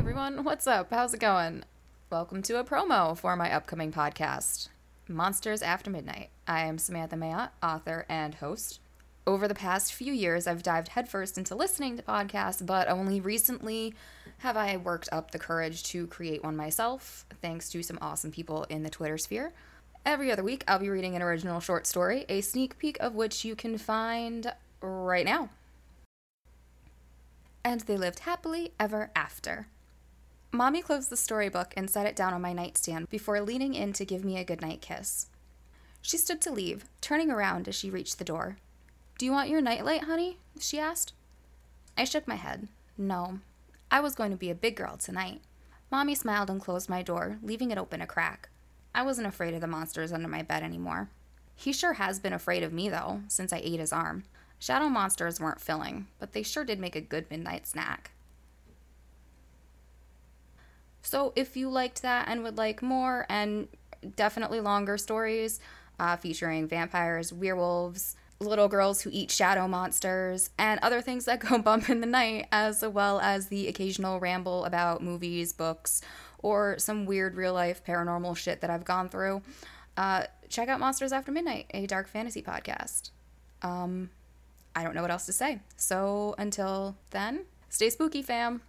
everyone. What's up? How's it going? Welcome to a promo for my upcoming podcast, Monsters After Midnight. I am Samantha Mayotte, author and host. Over the past few years, I've dived headfirst into listening to podcasts, but only recently have I worked up the courage to create one myself, thanks to some awesome people in the Twitter sphere. Every other week, I'll be reading an original short story, a sneak peek of which you can find right now. And they lived happily ever after. Mommy closed the storybook and set it down on my nightstand before leaning in to give me a goodnight kiss. She stood to leave, turning around as she reached the door. Do you want your nightlight, honey? she asked. I shook my head. No. I was going to be a big girl tonight. Mommy smiled and closed my door, leaving it open a crack. I wasn't afraid of the monsters under my bed anymore. He sure has been afraid of me, though, since I ate his arm. Shadow monsters weren't filling, but they sure did make a good midnight snack. So if you liked that and would like more and definitely longer stories uh, featuring vampires, werewolves, little girls who eat shadow monsters, and other things that go bump in the night, as well as the occasional ramble about movies, books, or some weird real life paranormal shit that I've gone through, uh, check out Monsters After Midnight, a dark fantasy podcast. Um, I don't know what else to say. So until then, stay spooky, fam.